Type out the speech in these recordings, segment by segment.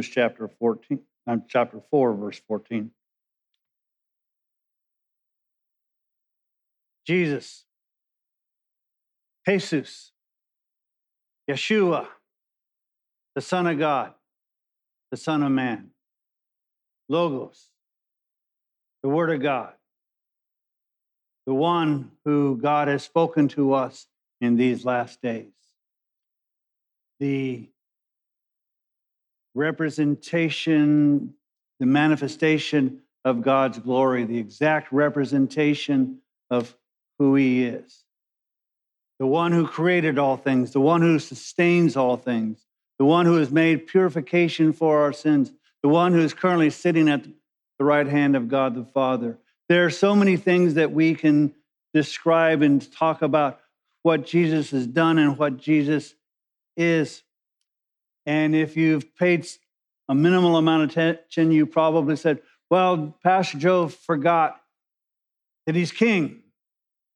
Hebrews chapter 14, uh, chapter 4, verse 14. Jesus, Jesus, Yeshua, the Son of God, the Son of Man, Logos, the Word of God, the one who God has spoken to us in these last days. The representation, the manifestation of God's glory, the exact representation of who He is. The one who created all things, the one who sustains all things, the one who has made purification for our sins, the one who is currently sitting at the right hand of God the Father. There are so many things that we can describe and talk about what Jesus has done and what Jesus is. And if you've paid a minimal amount of attention, you probably said, Well, Pastor Joe forgot that he's king.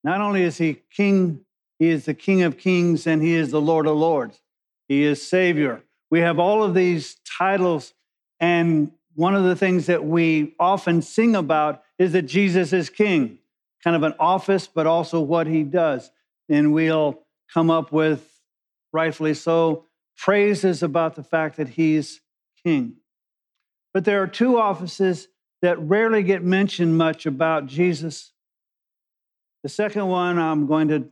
Not only is he king, he is the king of kings and he is the Lord of lords. He is Savior. We have all of these titles, and one of the things that we often sing about is that Jesus is king, kind of an office, but also what he does. And we'll come up with, rightfully so, praises about the fact that he's king. But there are two offices that rarely get mentioned much about Jesus. The second one I'm going to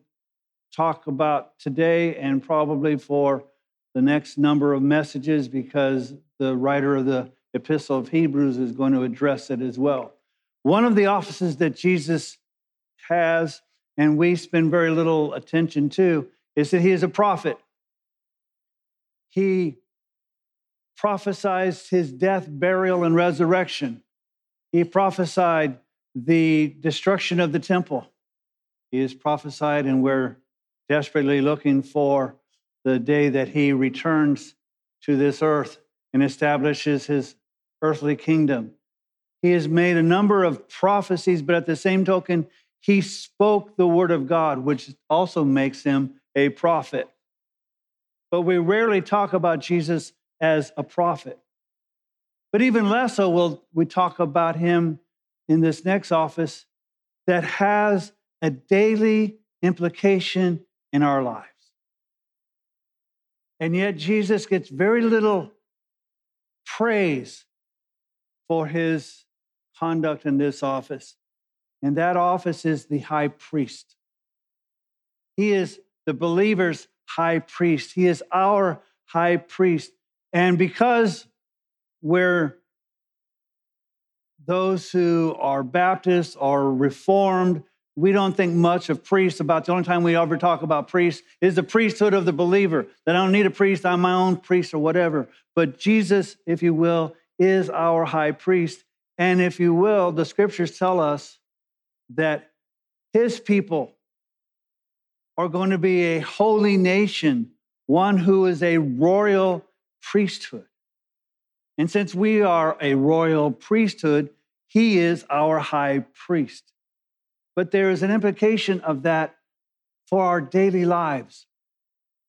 talk about today and probably for the next number of messages because the writer of the Epistle of Hebrews is going to address it as well. One of the offices that Jesus has, and we spend very little attention to, is that he is a prophet. He prophesied his death, burial, and resurrection. He prophesied the destruction of the temple. He is prophesied, and we're desperately looking for the day that he returns to this earth and establishes his earthly kingdom. He has made a number of prophecies, but at the same token, he spoke the word of God, which also makes him a prophet. But we rarely talk about Jesus as a prophet. But even less so will we talk about him in this next office that has a daily implication in our lives. And yet, Jesus gets very little praise for his conduct in this office. And that office is the high priest. He is the believer's high priest, he is our high priest. And because we're those who are Baptists or Reformed, we don't think much of priests. About the only time we ever talk about priests is the priesthood of the believer. That i don't need a priest i'm my own priest or whatever. But jesus if you will is our high priest. And if you will the scriptures tell us that his people are going to be a holy nation one who is a royal priesthood and since we are a royal priesthood he is our high priest but there is an implication of that for our daily lives.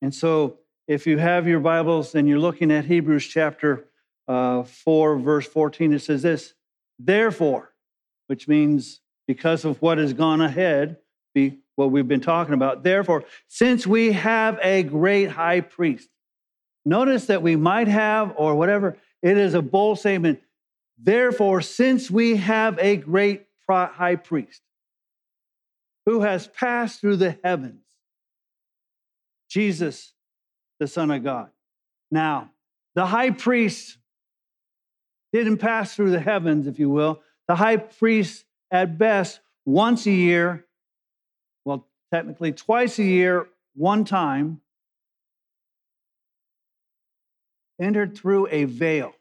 And so, if you have your Bibles and you're looking at Hebrews chapter uh, 4, verse 14, it says this Therefore, which means because of what has gone ahead, be what we've been talking about. Therefore, since we have a great high priest, notice that we might have, or whatever, it is a bold statement. Therefore, since we have a great high priest, who has passed through the heavens, Jesus, the Son of God. Now, the high priest didn't pass through the heavens, if you will. The high priest, at best, once a year, technically twice a year, one time, entered through a veil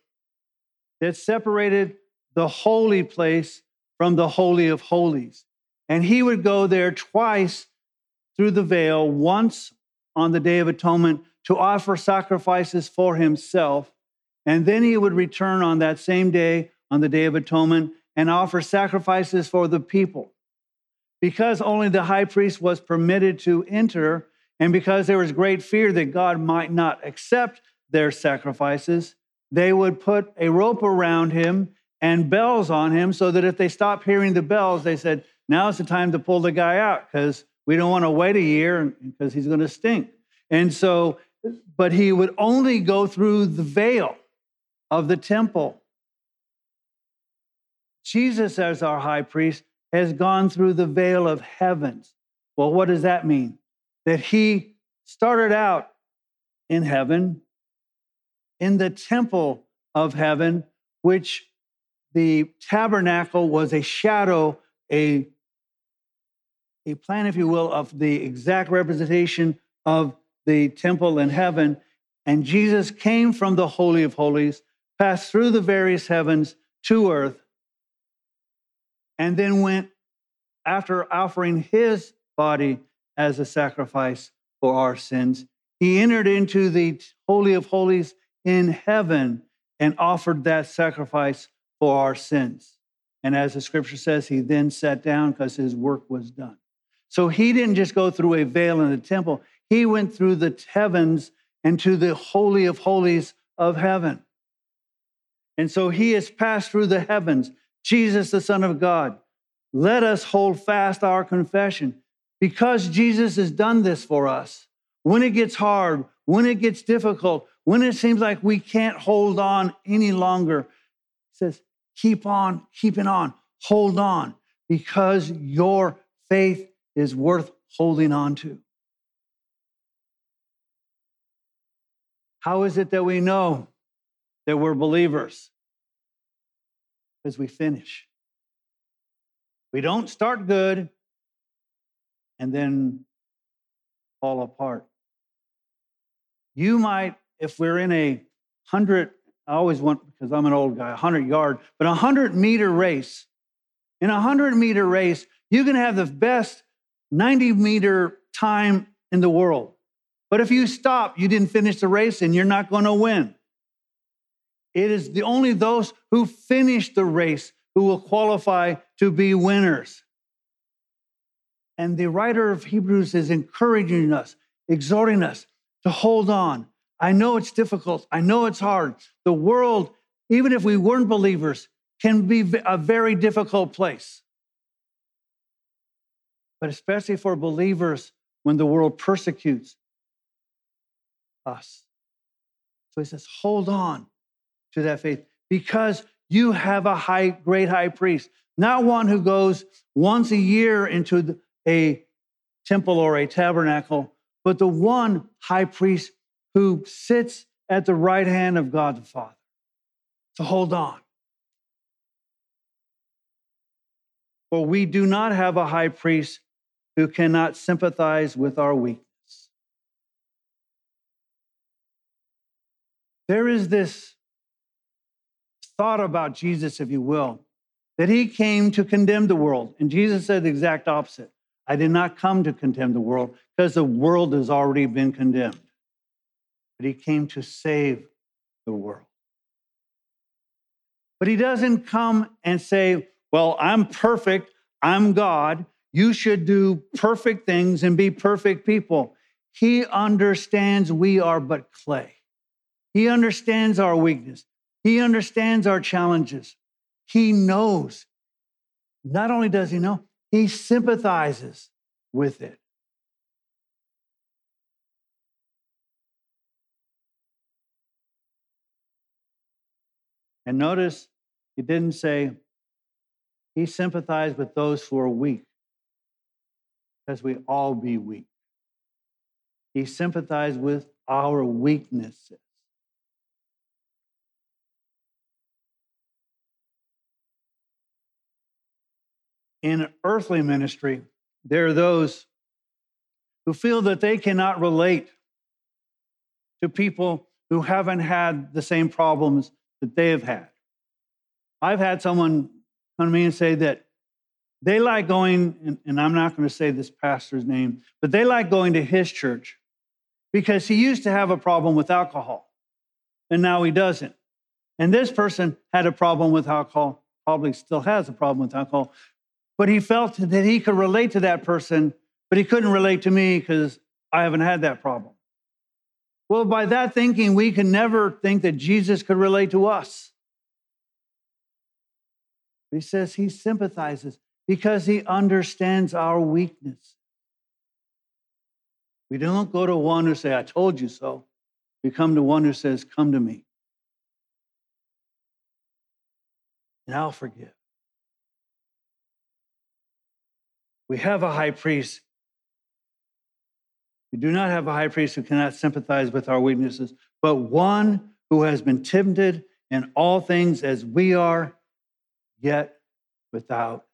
that separated the holy place from the Holy of Holies. And he would go there twice through the veil, once on the Day of Atonement to offer sacrifices for himself. And then he would return on that same day, on the Day of Atonement, and offer sacrifices for the people. Because only the high priest was permitted to enter, and because there was great fear that God might not accept their sacrifices, they would put a rope around him and bells on him so that if they stopped hearing the bells, they said, now's the time to pull the guy out because we don't want to wait a year because he's going to stink. And so, but he would only go through the veil of the temple. Jesus, as our high priest, has gone through the veil of heavens. Well, what does that mean? That he started out in heaven, in the temple of heaven, which the tabernacle was a shadow, a, a plan, if you will, of the exact representation of the temple in heaven. And Jesus came from the Holy of Holies, passed through the various heavens to earth, and then went after offering his body as a sacrifice for our sins. He entered into the Holy of Holies in heaven and offered that sacrifice for our sins. And as the scripture says, he then sat down because his work was done. So he didn't just go through a veil in the temple, he went through the heavens and to the Holy of Holies of heaven. And so he has passed through the heavens, Jesus, the Son of God. Let us hold fast our confession because Jesus has done this for us. When it gets hard, when it gets difficult, when it seems like we can't hold on any longer, says, Keep on keeping on. Hold on because your faith is worth holding on to. How is it that we know that we're believers? Because we finish. We don't start good and then fall apart. You might, if we're in a hundred I always want, because I'm an old guy, 100 yard, but a 100 meter race. In a 100 meter race, you can have the best 90 meter time in the world. But if you stop, you didn't finish the race and you're not going to win. It is the only those who finish the race who will qualify to be winners. And the writer of Hebrews is encouraging us, exhorting us to hold on, I know it's difficult. I know it's hard. The world, even if we weren't believers, can be a very difficult place. But especially for believers when the world persecutes us. So he says, hold on to that faith because you have a high, great high priest, not one who goes once a year into a temple or a tabernacle, but the one high priest who sits at the right hand of God the Father. So hold on. For we do not have a high priest who cannot sympathize with our weakness. There is this thought about Jesus, if you will, that he came to condemn the world. And Jesus said the exact opposite I did not come to condemn the world because the world has already been condemned but he came to save the world. But he doesn't come and say, Well, I'm perfect, I'm God, you should do perfect things and be perfect people. He understands we are but clay. He understands our weakness. He understands our challenges. He knows. Not only does he know, he sympathizes with it. And notice he didn't say he sympathized with those who are weak, because we all be weak. He sympathized with our weaknesses. In earthly ministry, there are those who feel that they cannot relate to people who haven't had the same problems that they have had. I've had someone come to me and say that they like going, and, and I'm not going to say this pastor's name, but they like going to his church because he used to have a problem with alcohol and now he doesn't. And this person had a problem with alcohol, probably still has a problem with alcohol, but he felt that he could relate to that person, but he couldn't relate to me because I haven't had that problem. Well, by that thinking, we can never think that Jesus could relate to us. He says he sympathizes because he understands our weakness. We don't go to one who say, I told you so. We come to one who says, Come to me. And I'll forgive. We have a high priest. We do not have a high priest who cannot sympathize with our weaknesses, but one who has been tempted in all things as we are, yet without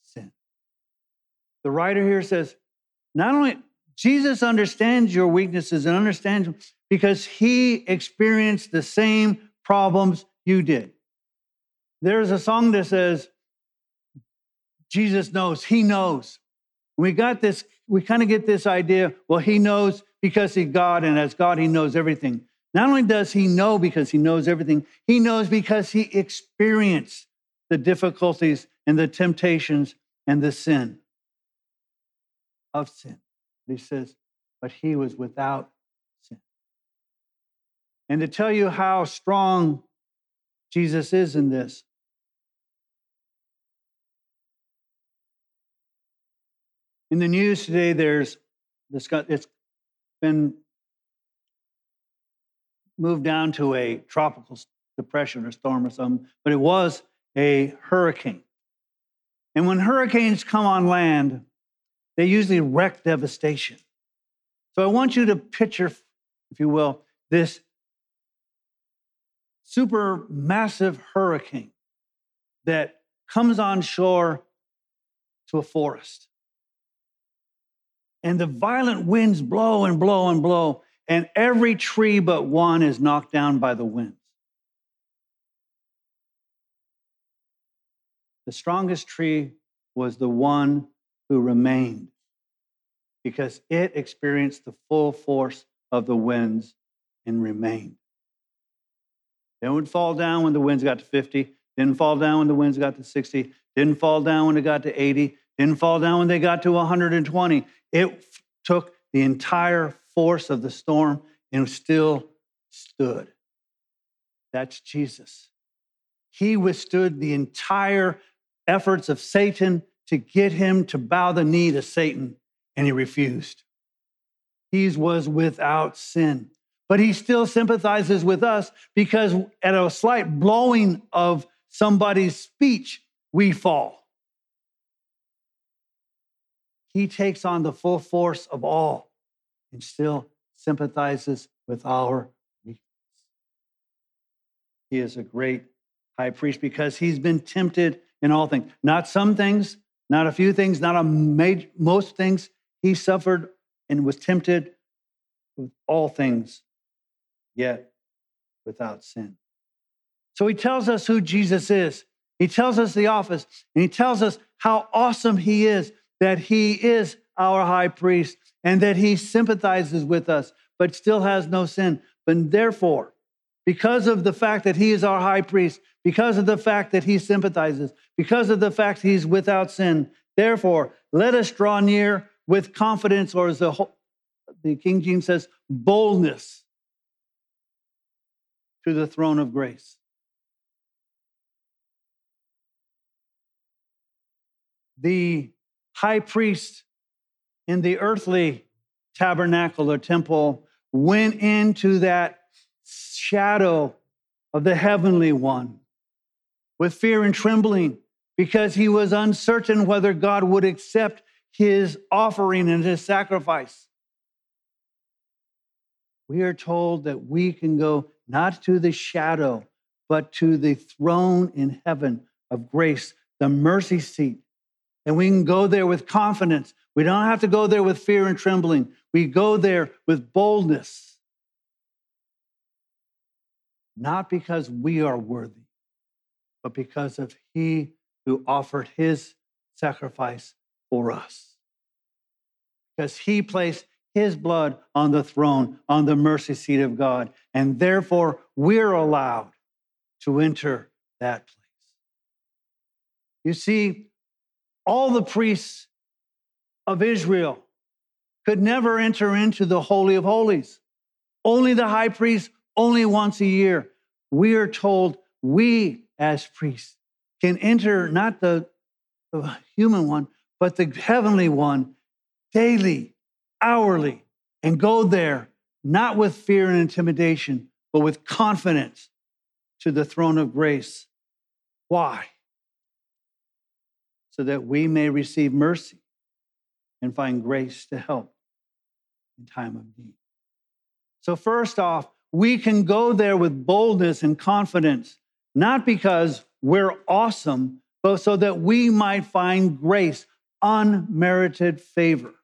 sin. The writer here says, not only Jesus understands your weaknesses and understands because he experienced the same problems you did. There's a song that says, Jesus knows, he knows. We got this, we kind of get this idea, well, he knows because he's God, and as God, he knows everything. Not only does he know because he knows everything, he knows because he experienced the difficulties and the temptations and the sin of sin. He says, but he was without sin. And to tell you how strong Jesus is in this, in the news today, there's this, it's been moved down to a tropical depression or storm or something, but it was a hurricane. And when hurricanes come on land, they usually wreck devastation. So I want you to picture, if you will, this super massive hurricane that comes on shore to a forest. And the violent winds blow and blow and blow, and every tree but one is knocked down by the winds. The strongest tree was the one who remained because it experienced the full force of the winds and remained. It would fall down when the winds got to 50, didn't fall down when the winds got to 60, didn't fall down when it got to 80, didn't fall down when they got to 120. It took the entire force of the storm and still stood. That's Jesus. He withstood the entire efforts of Satan to get him to bow the knee to Satan, and he refused. He was without sin. But he still sympathizes with us because at a slight blowing of somebody's speech, we fall. He takes on the full force of all and still sympathizes with our weakness. He is a great high priest because he's been tempted in all things. Not some things, not a few things, not a major, most things. He suffered and was tempted with all things, yet without sin. So he tells us who Jesus is. He tells us the office, and he tells us how awesome he is that he is our high priest and that he sympathizes with us, but still has no sin. But therefore, because of the fact that he is our high priest, because of the fact that he sympathizes, because of the fact he's without sin. Therefore, let us draw near with confidence, or as the, the King James says, boldness to the throne of grace. The high priest in the earthly tabernacle or temple went into that shadow of the heavenly one with fear and trembling because he was uncertain whether God would accept his offering and his sacrifice. We are told that we can go not to the shadow, but to the throne in heaven of grace, the mercy seat. And we can go there with confidence. We don't have to go there with fear and trembling. We go there with boldness. Not because we are worthy, but because of he who offered his sacrifice for us. Because he placed his blood on the throne, on the mercy seat of God, and therefore we're allowed to enter that place. You see, all the priests of Israel could never enter into the Holy of Holies. only the high priest, only once a year. We are told we as priests can enter not the, the human one, but the heavenly one daily, hourly, and go there not with fear and intimidation, but with confidence to the throne of grace. Why? So that we may receive mercy and find grace to help in time of need. So, first off, we can go there with boldness and confidence, not because we're awesome, but so that we might find grace, unmerited favor.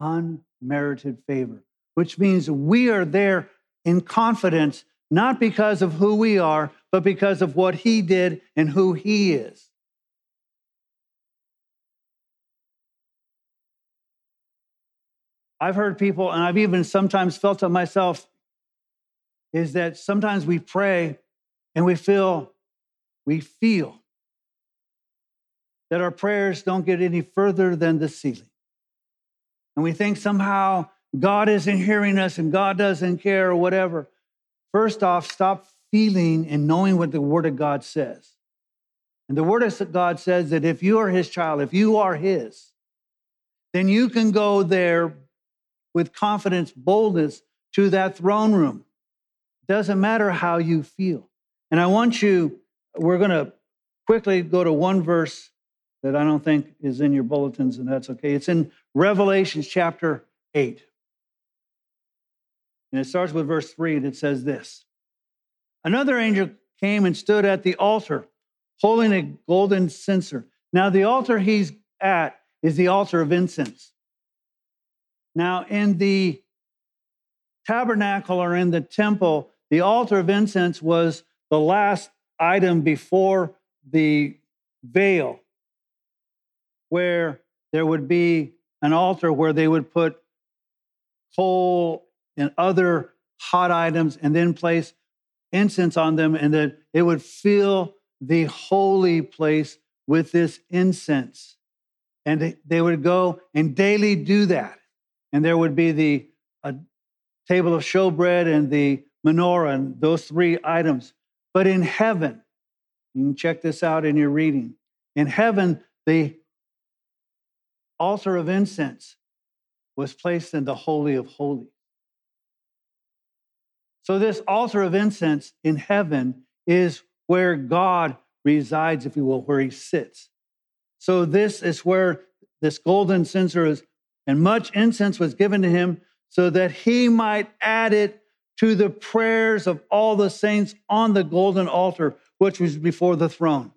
Unmerited favor, which means we are there in confidence, not because of who we are, but because of what He did and who He is. I've heard people, and I've even sometimes felt it myself, is that sometimes we pray and we feel, we feel that our prayers don't get any further than the ceiling. And we think somehow God isn't hearing us and God doesn't care or whatever. First off, stop feeling and knowing what the Word of God says. And the Word of God says that if you are His child, if you are His, then you can go there with confidence, boldness to that throne room. Doesn't matter how you feel. And I want you, we're going to quickly go to one verse that I don't think is in your bulletins, and that's okay. It's in Revelation chapter 8. And it starts with verse 3, and it says this Another angel came and stood at the altar, holding a golden censer. Now, the altar he's at is the altar of incense. Now, in the tabernacle or in the temple, the altar of incense was the last item before the veil, where there would be an altar where they would put coal and other hot items and then place incense on them, and that it would fill the holy place with this incense. And they would go and daily do that and there would be the table of showbread and the menorah and those three items. But in heaven, you can check this out in your reading. In heaven, the altar of incense was placed in the Holy of Holies. So, this altar of incense in heaven is where God resides, if you will, where he sits. So, this is where this golden censer is and much incense was given to him so that he might add it to the prayers of all the saints on the golden altar, which was before the throne.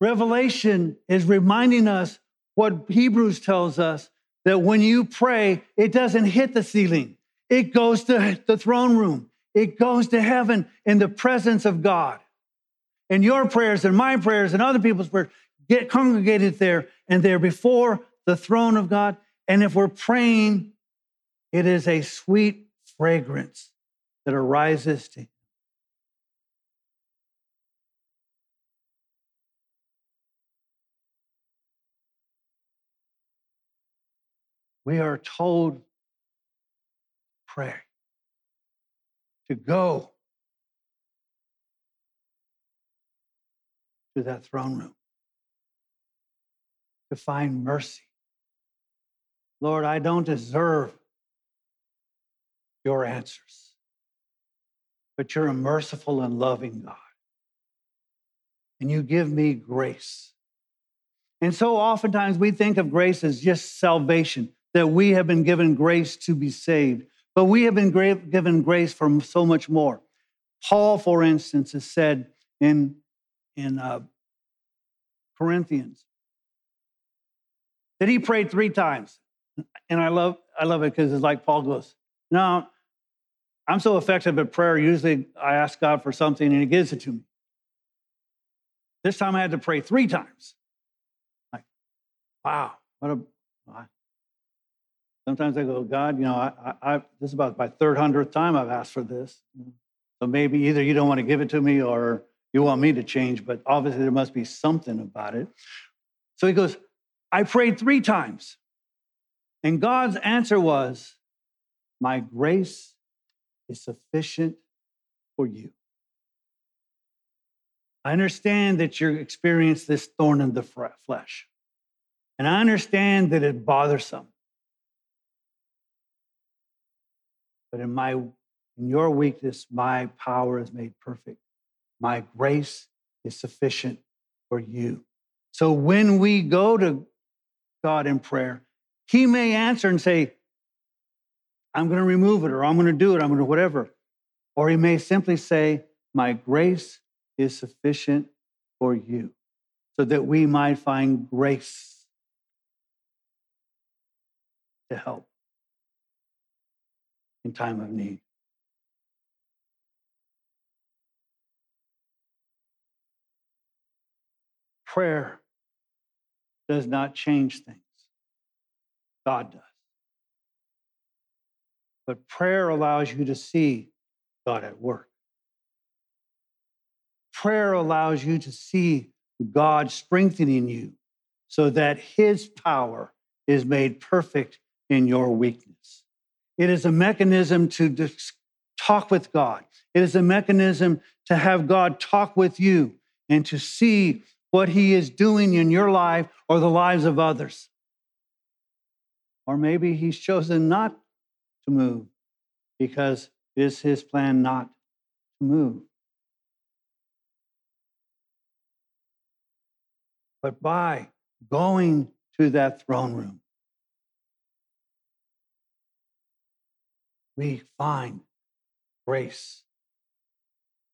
Revelation is reminding us what Hebrews tells us that when you pray, it doesn't hit the ceiling, it goes to the throne room, it goes to heaven in the presence of God. And your prayers and my prayers and other people's prayers get congregated there, and they're before the throne of God. And if we're praying, it is a sweet fragrance that arises to. We are told to pray, to go to that throne room, to find mercy Lord, I don't deserve your answers, but you're a merciful and loving God. And you give me grace. And so oftentimes we think of grace as just salvation, that we have been given grace to be saved, but we have been given grace for so much more. Paul, for instance, has said in, in uh, Corinthians that he prayed three times and I love I love it because it's like Paul goes, No, I'm so effective at prayer. Usually I ask God for something and he gives it to me. This time I had to pray three times. Like, wow, what a sometimes I go, God, you know, I, I, this is about my third hundredth time I've asked for this. So maybe either you don't want to give it to me or you want me to change, but obviously there must be something about it. So he goes, I prayed three times. And God's answer was, My grace is sufficient for you. I understand that you experience this thorn in the flesh. And I understand that it's bothersome. But in my in your weakness, my power is made perfect. My grace is sufficient for you. So when we go to God in prayer, He may answer and say, I'm going to remove it, or I'm going to do it, I'm going to whatever. Or He may simply say, My grace is sufficient for you, so that we might find grace to help in time of need. Prayer does not change things, God does. But prayer allows you to see God at work. Prayer allows you to see God strengthening you so that his power is made perfect in your weakness. It is a mechanism to talk with God. It is a mechanism to have God talk with you and to see what he is doing in your life or the lives of others. Or maybe he's chosen not to move because it is his plan not to move. But by going to that throne room, we find grace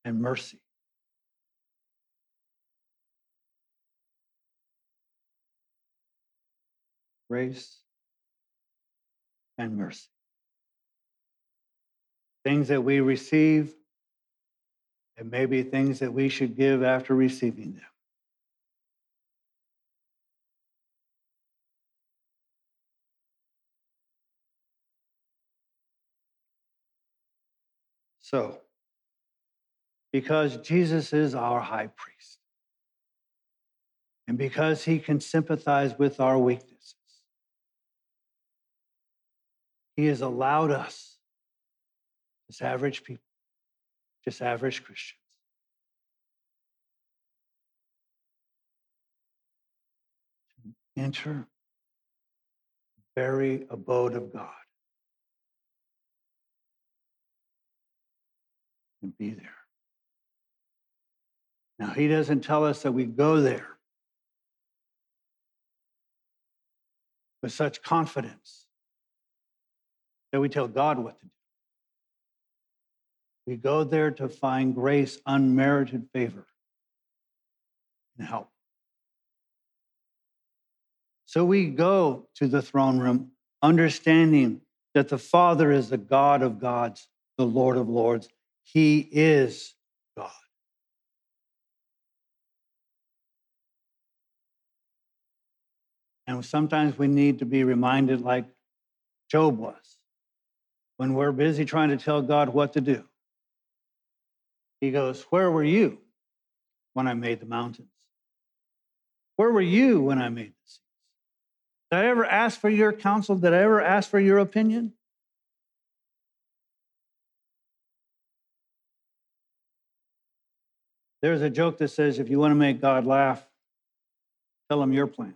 and mercy. grace, and mercy. Things that we receive, and maybe things that we should give after receiving them. So, because Jesus is our high priest, and because he can sympathize with our weaknesses, he has allowed us, as average people, just average Christians, to enter the very abode of God and be there. Now, he doesn't tell us that we go there with such confidence that we tell God what to do. We go there to find grace, unmerited favor, and help. So we go to the throne room understanding that the Father is the God of gods, the Lord of lords. He is God. And sometimes we need to be reminded, like Job was when we're busy trying to tell God what to do. He goes, Where were you when I made the mountains? Where were you when I made the seas? Did I ever ask for your counsel? Did I ever ask for your opinion? There's a joke that says if you want to make God laugh, tell him your plans.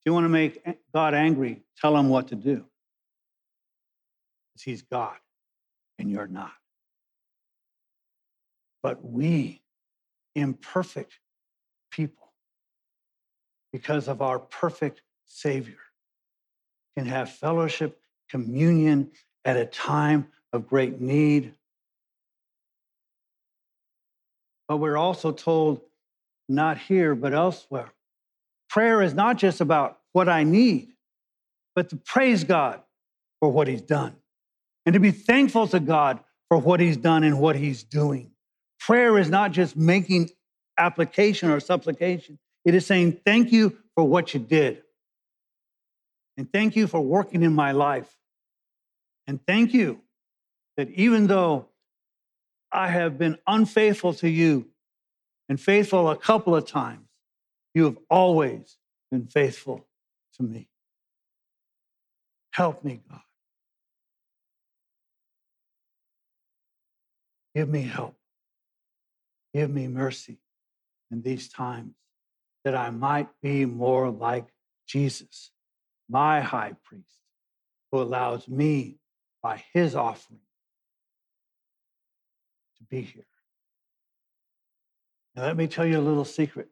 If you want to make God angry, tell him what to do. Because he's God and you're not. But we, imperfect people, because of our perfect Savior, can have fellowship, communion at a time of great need. But we're also told, not here, but elsewhere, Prayer is not just about what I need, but to praise God for what He's done and to be thankful to God for what He's done and what He's doing. Prayer is not just making application or supplication, it is saying, Thank you for what you did. And thank you for working in my life. And thank you that even though I have been unfaithful to you and faithful a couple of times, You have always been faithful to me. Help me, God. Give me help. Give me mercy in these times that I might be more like Jesus, my high priest, who allows me by his offering to be here. Now, let me tell you a little secret.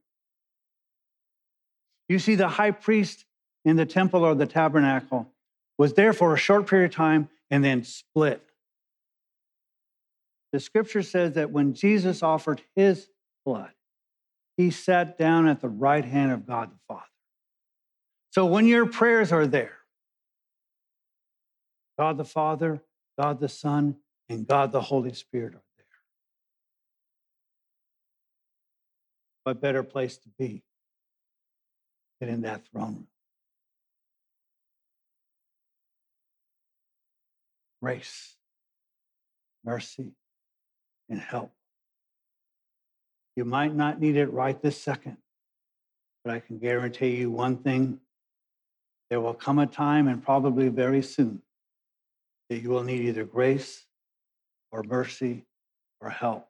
You see, the high priest in the temple or the tabernacle was there for a short period of time and then split. The scripture says that when Jesus offered his blood, he sat down at the right hand of God the Father. So when your prayers are there, God the Father, God the Son, and God the Holy Spirit are. What better place to be than in that throne room? Grace, mercy, and help. You might not need it right this second, but I can guarantee you one thing there will come a time, and probably very soon, that you will need either grace or mercy or help.